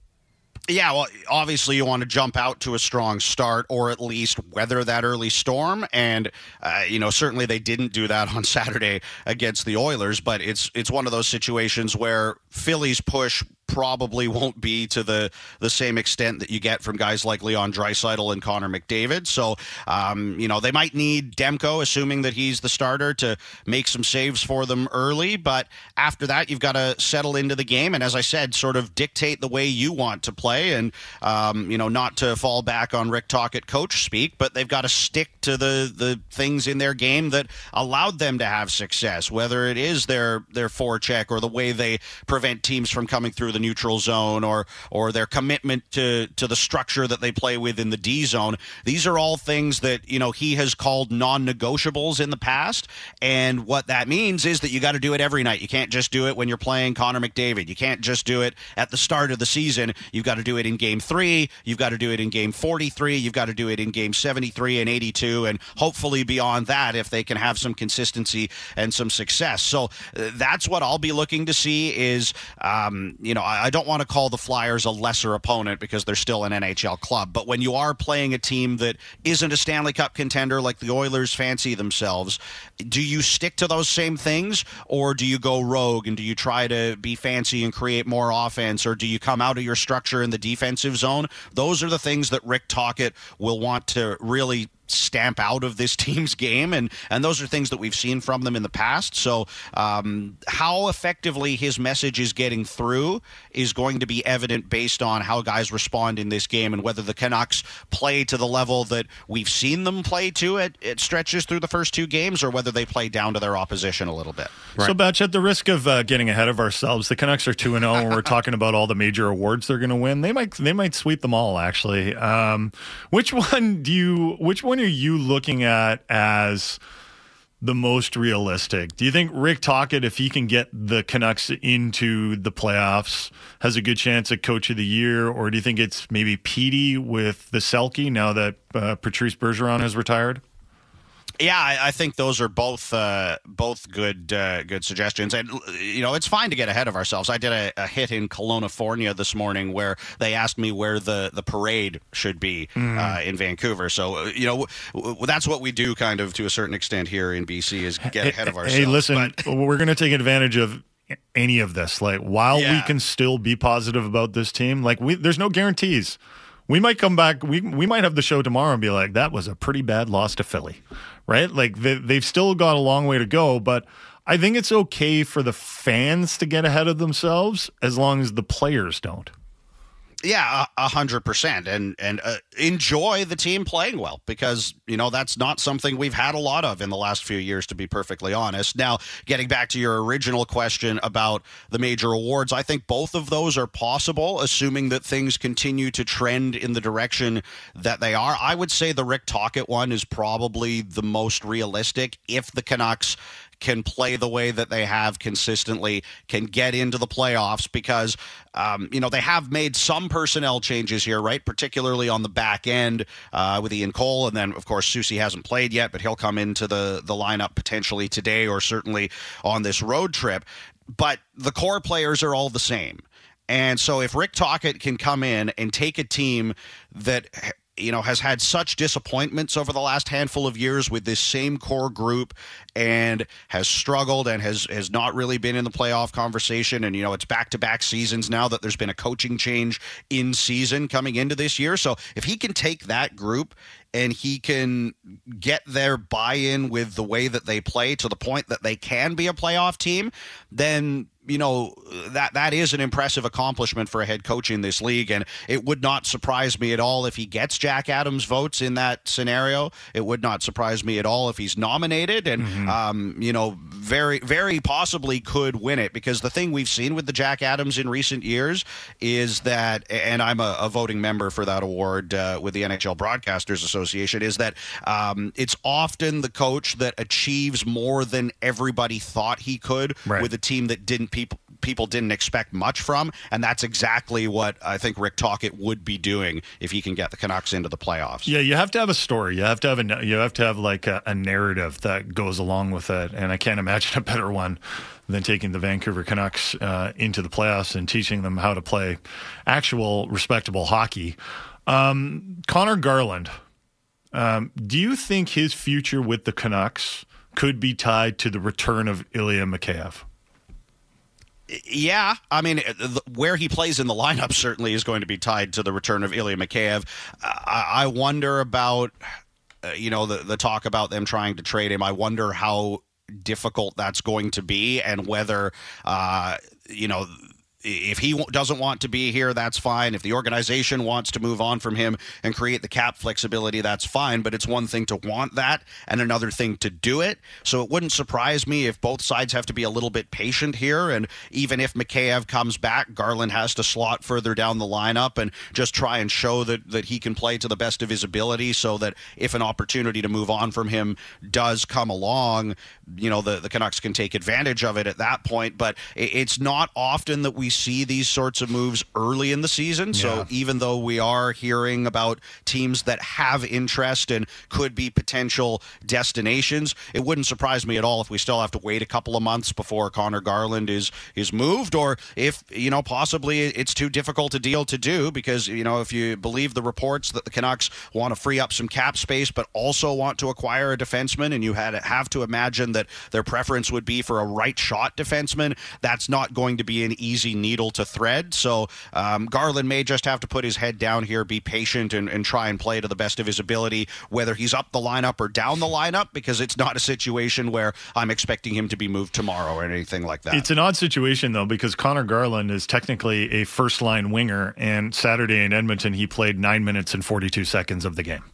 Yeah, well, obviously you want to jump out to a strong start or at least weather that early storm. And, uh, you know, certainly they didn't do that <laughs> on Saturday against the Oilers, but it's it's one of those situations where Philly's push probably won't be to the the same extent that you get from guys like Leon Draisaitl and Connor McDavid. So, um, you know, they might need Demko, assuming that he's the starter, to make some saves for them early. But after that, you've got to settle into the game, and as I said, sort of dictate the way you want to play, and um, you know, not to fall back on Rick Tocchet coach speak, but they've got to stick to the the things in their game that allowed them to have success, whether it is their their forecheck or the way they prevent teams from coming through the neutral zone or or their commitment to to the structure that they play with in the D zone. These are all things that you know he has called non-negotiables in the past, and what that means is that you got to do it every night. You can't just do it when you're playing Connor McDavid. You can't just do it at the start of the season. You've got to do it in game 3, you've got to do it in game 43, you've got to do it in game 73 and 82 and hopefully beyond that if they can have some consistency and some success. So uh, that's what I'll be looking to see is um, you know, I, I don't want to call the Flyers a lesser opponent because they're still an NHL club, but when you are playing a team that isn't a Stanley Cup contender like the Oilers fancy themselves, do you stick to those same things or do you go rogue and do you try to be fancy and create more offense or do you come out of your structure in the defensive zone? Those are the things that Rick Tocchet will want to really stamp out of this <laughs> team's game and and those are things that we've seen from them in the past so um, how effectively his message is getting through is going to be evident based on how guys respond in this game and whether the Canucks play to the level that we've seen them play to it it stretches through the first two games or whether they play down to their opposition a little bit So, Batch, at the risk of uh, getting ahead of ourselves, the Canucks are two and zero, and we're talking about all the major awards they're going to win. They might they might sweep them all. Actually, um, which one do you? Which one are you looking at as? the most realistic? Do you think Rick Tocchet, if he can get the Canucks into the playoffs, has a good chance at Coach of the Year, or do you think it's maybe Petey with the Selke now that uh, Patrice Bergeron has retired? Yeah, I, I think those are both uh, both good uh, good suggestions, and you know it's fine to get ahead of ourselves. I did a, a hit in Kelowna this morning where they asked me where the, the parade should be uh, in Vancouver. So uh, you know w- w- that's what we do, kind of to a certain extent here in BC, is get ahead of ourselves. Hey, listen, But- we're going to take advantage of any of this. Like, while we can still be positive about this team, like we, there's no guarantees. We might come back. We we might have the show tomorrow and be like, that was a pretty bad loss to Philly, right? Like they, they've still got a long way to go, but I think it's okay for the fans to get ahead of themselves as long as the players don't. Yeah, a hundred percent, and and uh, enjoy the team playing well because you know that's not something we've had a lot of in the last few years, to be perfectly honest. Now, getting back to your original question about the major awards, I think both of those are possible, assuming that things continue to trend in the direction that they are. I would say the Rick Tocchet one is probably the most realistic if the Canucks can play the way that they have consistently, can get into the playoffs because, um, you know, they have made some personnel changes here, right? Particularly on the back end uh, with Ian Cole. And then, of course, Soucy hasn't played yet, but he'll come into the, the lineup potentially today or certainly on this road trip. But the core players are all the same. And so if Rick Tocchet can come in and take a team that you know has had such disappointments over the last handful of years with this same core group and has struggled and has has not really been in the playoff conversation. And you know it's back to back seasons now that there's been a coaching change in season coming into this year. So if he can take that group and he can get their buy-in with the way that they play to the point that they can be a playoff team then you know that that is an impressive accomplishment for a head coach in this league, and it would not surprise me at all if he gets Jack Adams votes in that scenario. It would not surprise me at all if he's nominated, and mm-hmm. um, you know, very very possibly could win it because the thing we've seen with the Jack Adams in recent years is that, and I'm a, a voting member for that award uh, with the NHL Broadcasters Association, is that um, it's often the coach that achieves more than everybody thought he could right. with a team that didn't people people didn't expect much from, and that's exactly what I think Rick Tocchet would be doing if he can get the Canucks into the playoffs. Yeah, you have to have a story. You have to have a you have to have like a, a narrative that goes along with it, and I can't <laughs> imagine a better one than taking the Vancouver Canucks uh, into the playoffs and teaching them how to play actual respectable hockey. Um, Conor Garland, um, do you think his future with the Canucks could be tied to the return of Ilya Mikheyev? Yeah, I mean, where he plays in the lineup certainly is going to be tied to the return of Ilya Mikheyev. I wonder about, uh, you know, the the talk about them trying to trade him. I wonder how difficult that's going to be, and whether, uh, you know, if he doesn't want to be here, that's fine. If the organization wants to move on from him and create the cap flexibility, that's fine. But it's one thing to want that and another thing to do it. So it wouldn't surprise me if both sides have to be a little bit patient here. And even if Mikheyev comes back, Garland has to slot further down the lineup and just try and show that, that he can play to the best of his ability so that if an opportunity to move on from him does come along, you know, the, the Canucks can take advantage of it at that point. But it's not often that we see these sorts of moves early in the season. So even though we are hearing about teams that have interest and could be potential destinations, it wouldn't surprise me at all if we still have to wait a couple of months before Conor Garland is is moved, or if you know possibly it's too difficult a deal to do because you know if you believe the reports that the Canucks want to free up some cap space, but also want to acquire a defenseman, and you had have to imagine that their preference would be for a right shot defenseman. That's not going to be an easy needle to thread. So um, Garland may just have to put his head down here, be patient, and, and try and play to the best of his ability, whether he's up the lineup or down the lineup, because it's not a situation where I'm expecting him to be moved tomorrow or anything like that. It's an odd situation, though, because Conor Garland is technically a first line winger, and Saturday in Edmonton, he played nine minutes and 42 seconds of the game.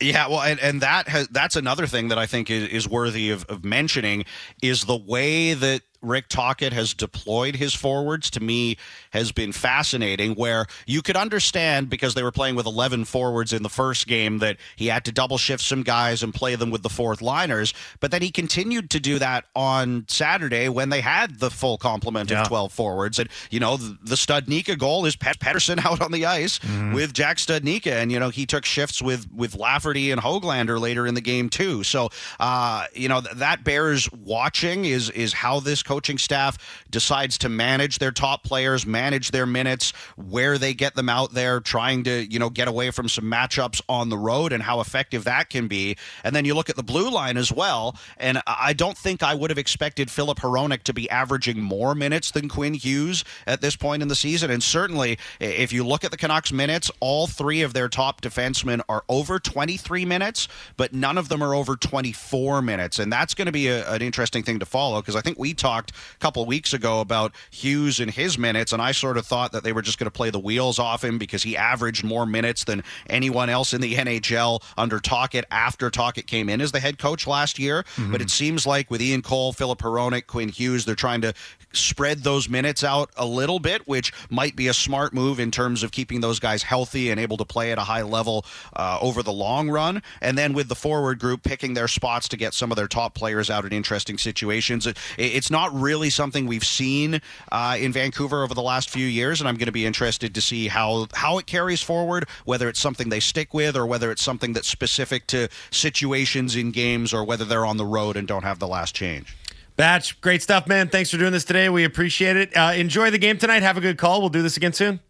Yeah, well, and, and that has, that's another thing that I think is, is worthy of, of mentioning is the way that Rick Tocchet has deployed his forwards to me has been fascinating. Where you could understand because they were playing with 11 forwards in the first game that he had to double shift some guys and play them with the fourth liners. But then he continued to do that on Saturday when they had the full complement yeah. of 12 forwards. And, you know, the, the Studnicka goal is Pat Pettersson <laughs> out on the ice mm-hmm. with Jack Studnicka. And, you know, he took shifts with, with Lafferty and Hoglander later in the game, too. So, uh, you know, that bears watching is, is how this coaching staff decides to manage their top players, manage their minutes, where they get them out there, trying to, you know, get away from some matchups on the road and how effective that can be. And then you look at the blue line as well. And I don't think I would have expected Philip Hronek to be averaging more minutes than Quinn Hughes at this point in the season. And certainly, if you look at the Canucks minutes, all three of their top defensemen are over 23 minutes, but none of them are over 24 minutes. And that's going to be a, an interesting thing to follow because I think we talked talked a couple weeks ago about Hughes and his minutes, and I sort of thought that they were just going to play the wheels off him because he averaged more minutes than anyone else in the NHL under Tocchet after Tocchet came in as the head coach last year. Mm-hmm. But it seems like with Ian Cole, Philip Hronek, Quinn Hughes, they're trying to spread those minutes out a little bit, which might be a smart move in terms of keeping those guys healthy and able to play at a high level uh, over the long run. And then with the forward group picking their spots to get some of their top players out in interesting situations. It, it's not really something we've seen uh, in Vancouver over the last few years, and I'm going to be interested to see how how it carries forward. Whether it's something they stick with, or whether it's something that's specific to situations in games, or whether they're on the road and don't have the last change. Batch, great stuff, man. Thanks for doing this today. We appreciate it. Uh, enjoy the game tonight. Have a good call. We'll do this again soon.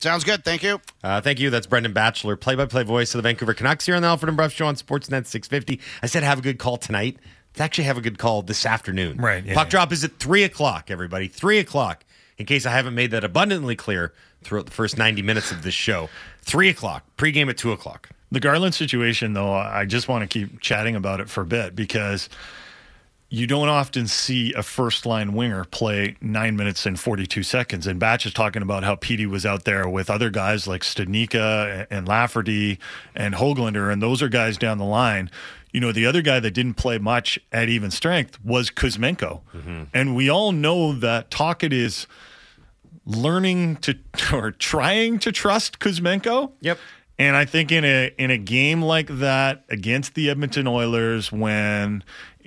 Sounds good. Thank you. Uh, thank you. That's Brendan Batchelor, play-by-play voice of the Vancouver Canucks here on the Halford and Brough Show on Sportsnet 650. I said have a good call tonight. Let's actually have a good call this afternoon. Right, yeah, Puck yeah. drop is at three o'clock. Everybody, three o'clock. In case I haven't made that abundantly clear throughout the first ninety minutes of this show, three o'clock. Pregame at two o'clock. The Garland situation, though, I just want to keep chatting about it for a bit because you don't often see a first line winger play nine minutes and 42 seconds. And Batch is talking about how Petey was out there with other guys like Studnicka and Lafferty and Hoglander, and those are guys down the line. You know, the other guy that didn't play much at even strength was Kuzmenko. Mm-hmm. And we all know that Tocchet is learning to <laughs> or trying to trust Kuzmenko. Yep. And I think in a in a game like that against the Edmonton Oilers, when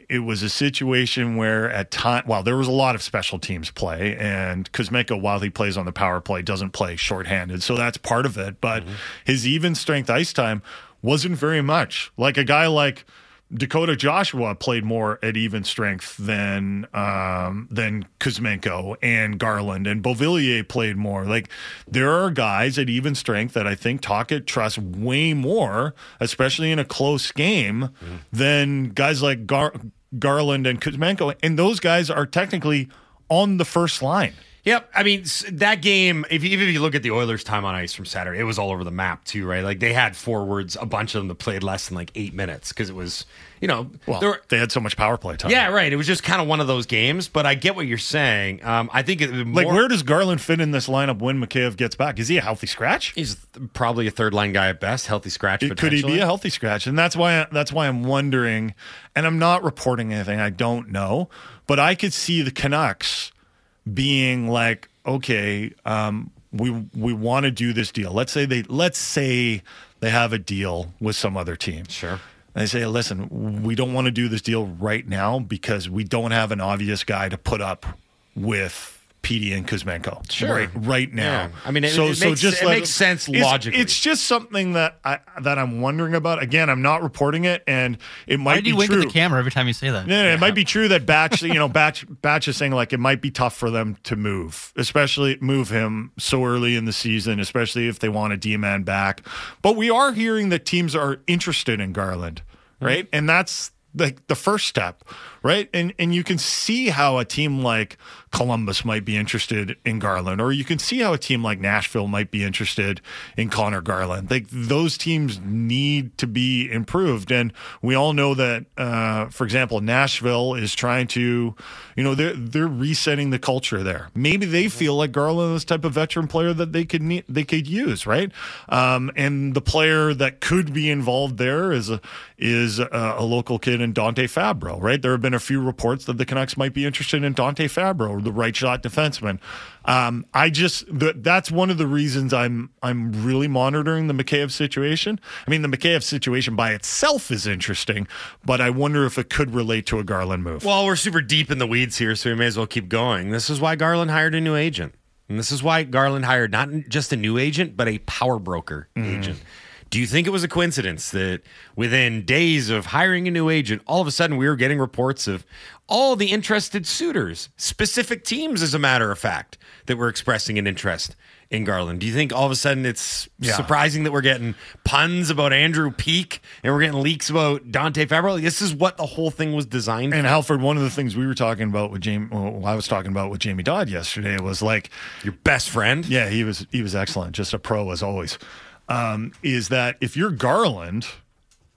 it was a situation where at time, well, there was a lot of special teams play, and Kuzmenko, while he plays on the power play, doesn't play shorthanded, so that's part of it. But mm-hmm. his even strength ice time wasn't very much. Like a guy like Dakota Joshua played more at even strength than um, than Kuzmenko and Garland, and Beauvillier played more. Like there are guys at even strength that I think Tocchet trusts way more, especially in a close game, than guys like Gar- Garland and Kuzmenko, and those guys are technically on the first line. Yep. I mean, that game, if you, even if you look at the Oilers' time on ice from Saturday, it was all over the map, too, right? Like, they had forwards, a bunch of them that played less than like eight minutes because it was, you know, Well, were- they had so much power play time. yeah, right. It was just kind of one of those games, but I get what you're saying. Um, I think it, Like, where does Garland fit in this lineup when Mikheyev gets back? Is he a healthy scratch? he's probably a third line guy at best, healthy scratch. It- could he be a healthy scratch? And that's why that's why I'm wondering. And I'm not reporting anything. I don't know, but I could see the Canucks being like, okay, um, we we want to do this deal. Let's say they let's say they have a deal with some other team. Sure. And they say, listen, we don't want to do this deal right now because we don't have an obvious guy to put up with Petey and Kuzmenko. Sure. Right, right now. Yeah. I mean, it- it makes- it let- makes sense it's- logically. It's just something that I that I'm wondering about. Again, I'm not reporting it, and it might Why do be you wink true. at the camera every time you say that? No, no, it might be true that Batch, you know, <laughs> Batch, Batch is saying like it might be tough for them to move, especially move him so early in the season, especially if they want a D man back. But we are hearing that teams are interested in Garland, mm-hmm. right? And that's like the first step, right? And and you can see how a team like Columbus might be interested in Garland, or you can see how a team like Nashville might be interested in Conor Garland. Like those teams need to be improved, and we all know that. Uh, for example, Nashville is trying to, you know, they're they're resetting the culture there. Maybe they feel like Garland is the type of veteran player that they could need, they could use, right? Um, and the player that could be involved there is a is a, a local kid in Dante Fabbro, right? There have been a few reports that the Canucks might be interested in Dante Fabbro, the right shot defenseman. Um, I just th- that's one of the reasons I'm I'm really monitoring the Mikheyev situation. I mean, the Mikheyev situation by itself is interesting, but I wonder if it could relate to a Garland move. Well, we're super deep in the weeds here, so we may as well keep going. This is why Garland hired a new agent. And this is why Garland hired not just a new agent, but a power broker agent. Do you think it was a coincidence that within days of hiring a new agent, all of a sudden we were getting reports of all the interested suitors, specific teams, as a matter of fact, that were expressing an interest in Garland? Do you think all of a sudden it's Yeah. surprising that we're getting puns about Andrew Peeke and we're getting leaks about Dante Fabbro? This is what the whole thing was designed And Halford, one of the things we were talking about with Jamie, well, I was talking about with Jamie Dodd yesterday was like, your best friend. yeah, he was he was excellent, just a pro as always. Um, is that if you're Garland,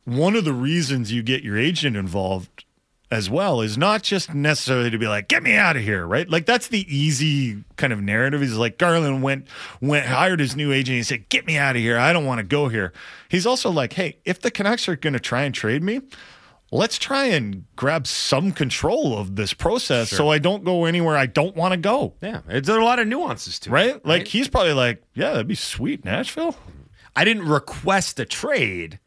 one of the reasons you get your agent involved as well is not just necessarily to be like, get me out of here, right? Like that's the easy kind of narrative. Is like Garland went went hired his new agent. He said, get me out of here. I don't want to go here. He's also like, hey, if the Canucks are going to try and trade me. let's try and grab some control of this process so I don't go anywhere I don't want to go. Yeah, it's there are a lot of nuances to it. Right? Like he's probably like, yeah, that'd be sweet, Nashville. I didn't request a trade,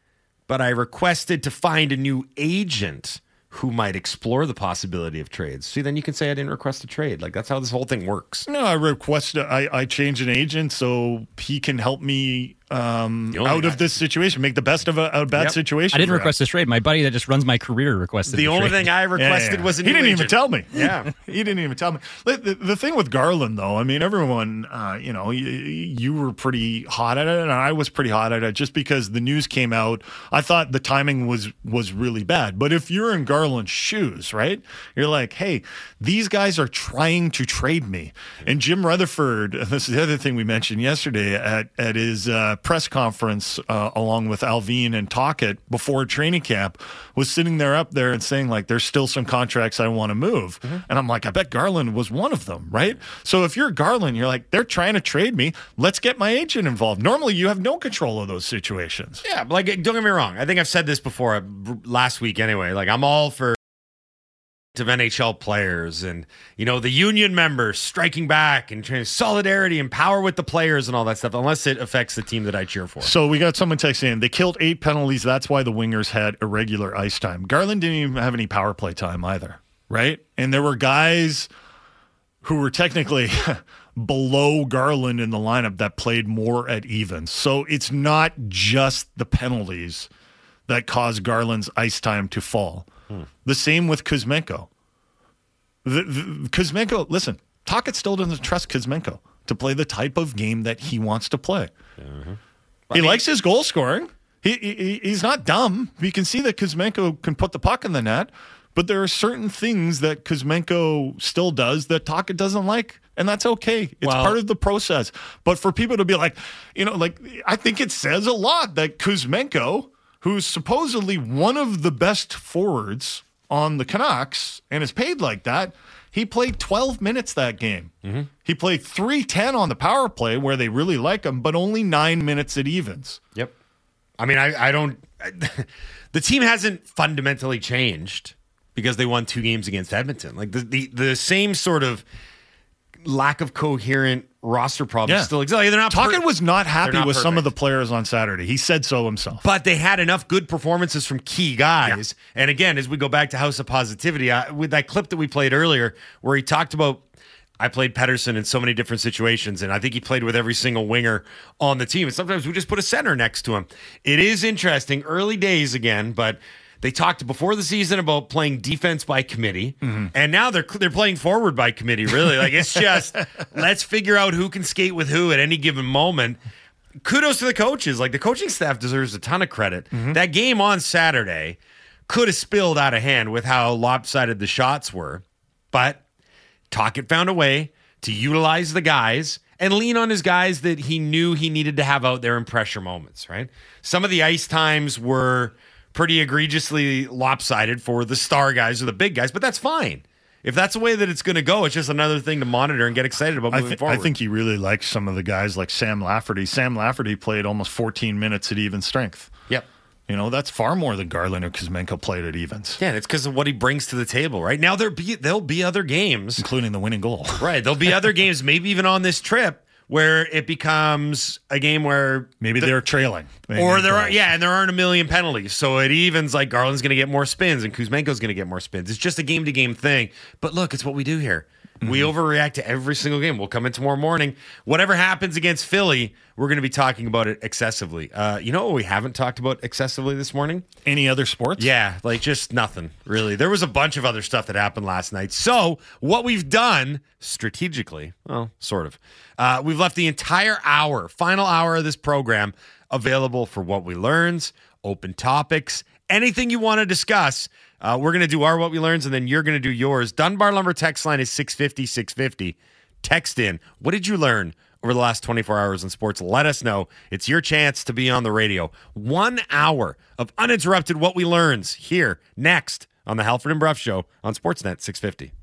but I requested to find a new agent who might explore the possibility of trades. See, then you can say I didn't request a trade. Like that's how this whole thing works. No, I request I I change an agent so he can help me um, out got- of this situation, make the best of a, a bad Yep. situation. I didn't request this trade. My buddy that just runs my career requested The a only trade. thing I requested yeah, yeah. was a he new didn't even tell me. Yeah. <laughs> he didn't even tell me. The, the, the thing with Garland, though, I mean, everyone, uh, you know, you, you were pretty hot at it, and I was pretty hot at it, just because the news came out. I thought the timing was was really bad. But if you're in Garland's shoes, right, you're like, hey, these guys are trying to trade me. And Jim Rutherford, and <laughs> this is the other thing we mentioned yesterday at at his uh, press conference, uh, along with Allvin and Tocchet before training camp, was sitting there up there and saying like, "There's still some contracts I want to move," and I'm like, "I bet Garland was one of them, right?" So if you're Garland, you're like, "They're trying to trade me. Let's get my agent involved." Normally, you have no control of those situations. Yeah, like don't get me wrong. I think I've said this before uh, last week anyway. Like I'm all for of NHL players and you know the union members striking back and trying solidarity and power with the players and all that stuff unless it affects the team that I cheer for. So we got someone texting in. They killed eight penalties. That's why the wingers had irregular ice time. Garland didn't even have any power play time either, right? And there were guys who were technically <laughs> below Garland in the lineup that played more at even. So it's not just the penalties that caused Garland's ice time to fall. The same with Kuzmenko. The, the, Kuzmenko, listen, Tocchet still doesn't trust Kuzmenko to play the type of game that he wants to play. Uh-huh. He likes his goal scoring. He, he he's not dumb. You can see that Kuzmenko can put the puck in the net, but there are certain things that Kuzmenko still does that Tocchet doesn't like, and that's okay. It's part of the process. But for people to be like, you know, like I think it says a lot that Kuzmenko, who's supposedly one of the best forwards on the Canucks and is paid like that, he played 12 minutes that game. Mm-hmm. He played 310 on the power play where they really like him, but only nine minutes at evens. Yep. I mean, I, I don't. <laughs> the team hasn't fundamentally changed because they won two games against Edmonton. Like the the, the same sort of lack of coherent roster problems Yeah. still exist. Like, they're not. per- was not happy not with some of the perfect. players on Saturday. He said so himself. But they had enough good performances from key guys. And again, as we go back to House of Positivity, I, with that clip that we played earlier, where he talked about, I played Pettersson in so many different situations, and I think he played with every single winger on the team. And sometimes we just put a center next to him. It is interesting, early days again, but. They talked before the season about playing defense by committee, mm-hmm. and now they're they're playing forward by committee. Really, like it's <laughs> just let's figure out who can skate with who at any given moment kudos to the coaches. Like the coaching staff deserves a ton of credit. Mm-hmm. That game on Saturday could have spilled out of hand with how lopsided the shots were, but Tocchet found a way to utilize the guys and lean on his guys that he knew he needed to have out there in pressure moments, right? Some of the ice times were pretty egregiously lopsided for the star guys or the big guys, but that's fine. If that's the way that it's going to go, it's just another thing to monitor and get excited about I, moving forward. I think he really likes some of the guys like Sam Lafferty. Sam Lafferty played almost 14 minutes at even strength. Yep. You know, that's far more than Garland or Kuzmenko played at evens, Yeah, and it's because of what he brings to the table, right? Now there be there'll be other games, including the winning goal. right? There'll be other <laughs> games, maybe even on this trip, where it becomes a game where Maybe the- they're trailing. Or there are yeah, and there aren't a million penalties, so it evens like Garland's going to get more spins and Kuzmenko's going to get more spins. It's just a game to game thing. But look, it's what we do here. We Mm-hmm. overreact to every single game. We'll come in tomorrow morning. Whatever happens against Philly, we're going to be talking about it excessively. Uh, you know what we haven't talked about excessively this morning? Any other sports? Yeah, like just nothing really. There was a bunch of other stuff that happened last night. So, what we've done strategically, well, sort of, uh, we've left the entire hour, final hour of this program, available for what we learns, open topics, anything you want to discuss. Uh, we're going to do our what we learns, and then you're going to do yours. Dunbar Lumber text line is 650 650. Text in. What did you learn over the last 24 hours in sports? Let us know. It's your chance to be on the radio. One hour of uninterrupted what we learns here next on the Halford and Brough Show on Sportsnet 650.